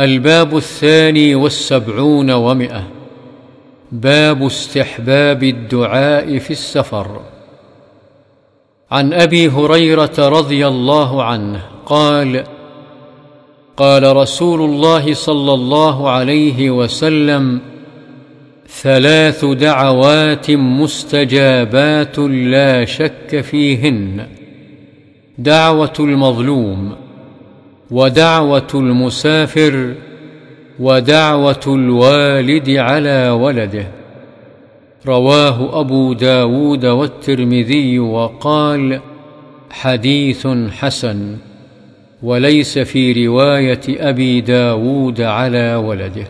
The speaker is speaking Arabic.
الباب الثاني والسبعون ومئة. باب استحباب الدعاء في السفر. عن أبي هريرة رضي الله عنه قال قال رسول الله صلى الله عليه وسلم ثلاث دعوات مستجابات لا شك فيهن. دعوة المظلوم. ودعوة المسافر ودعوة الوالد على ولده. رواه أبو داود والترمذي وقال حديث حسن وليس في رواية أبي داود على ولده.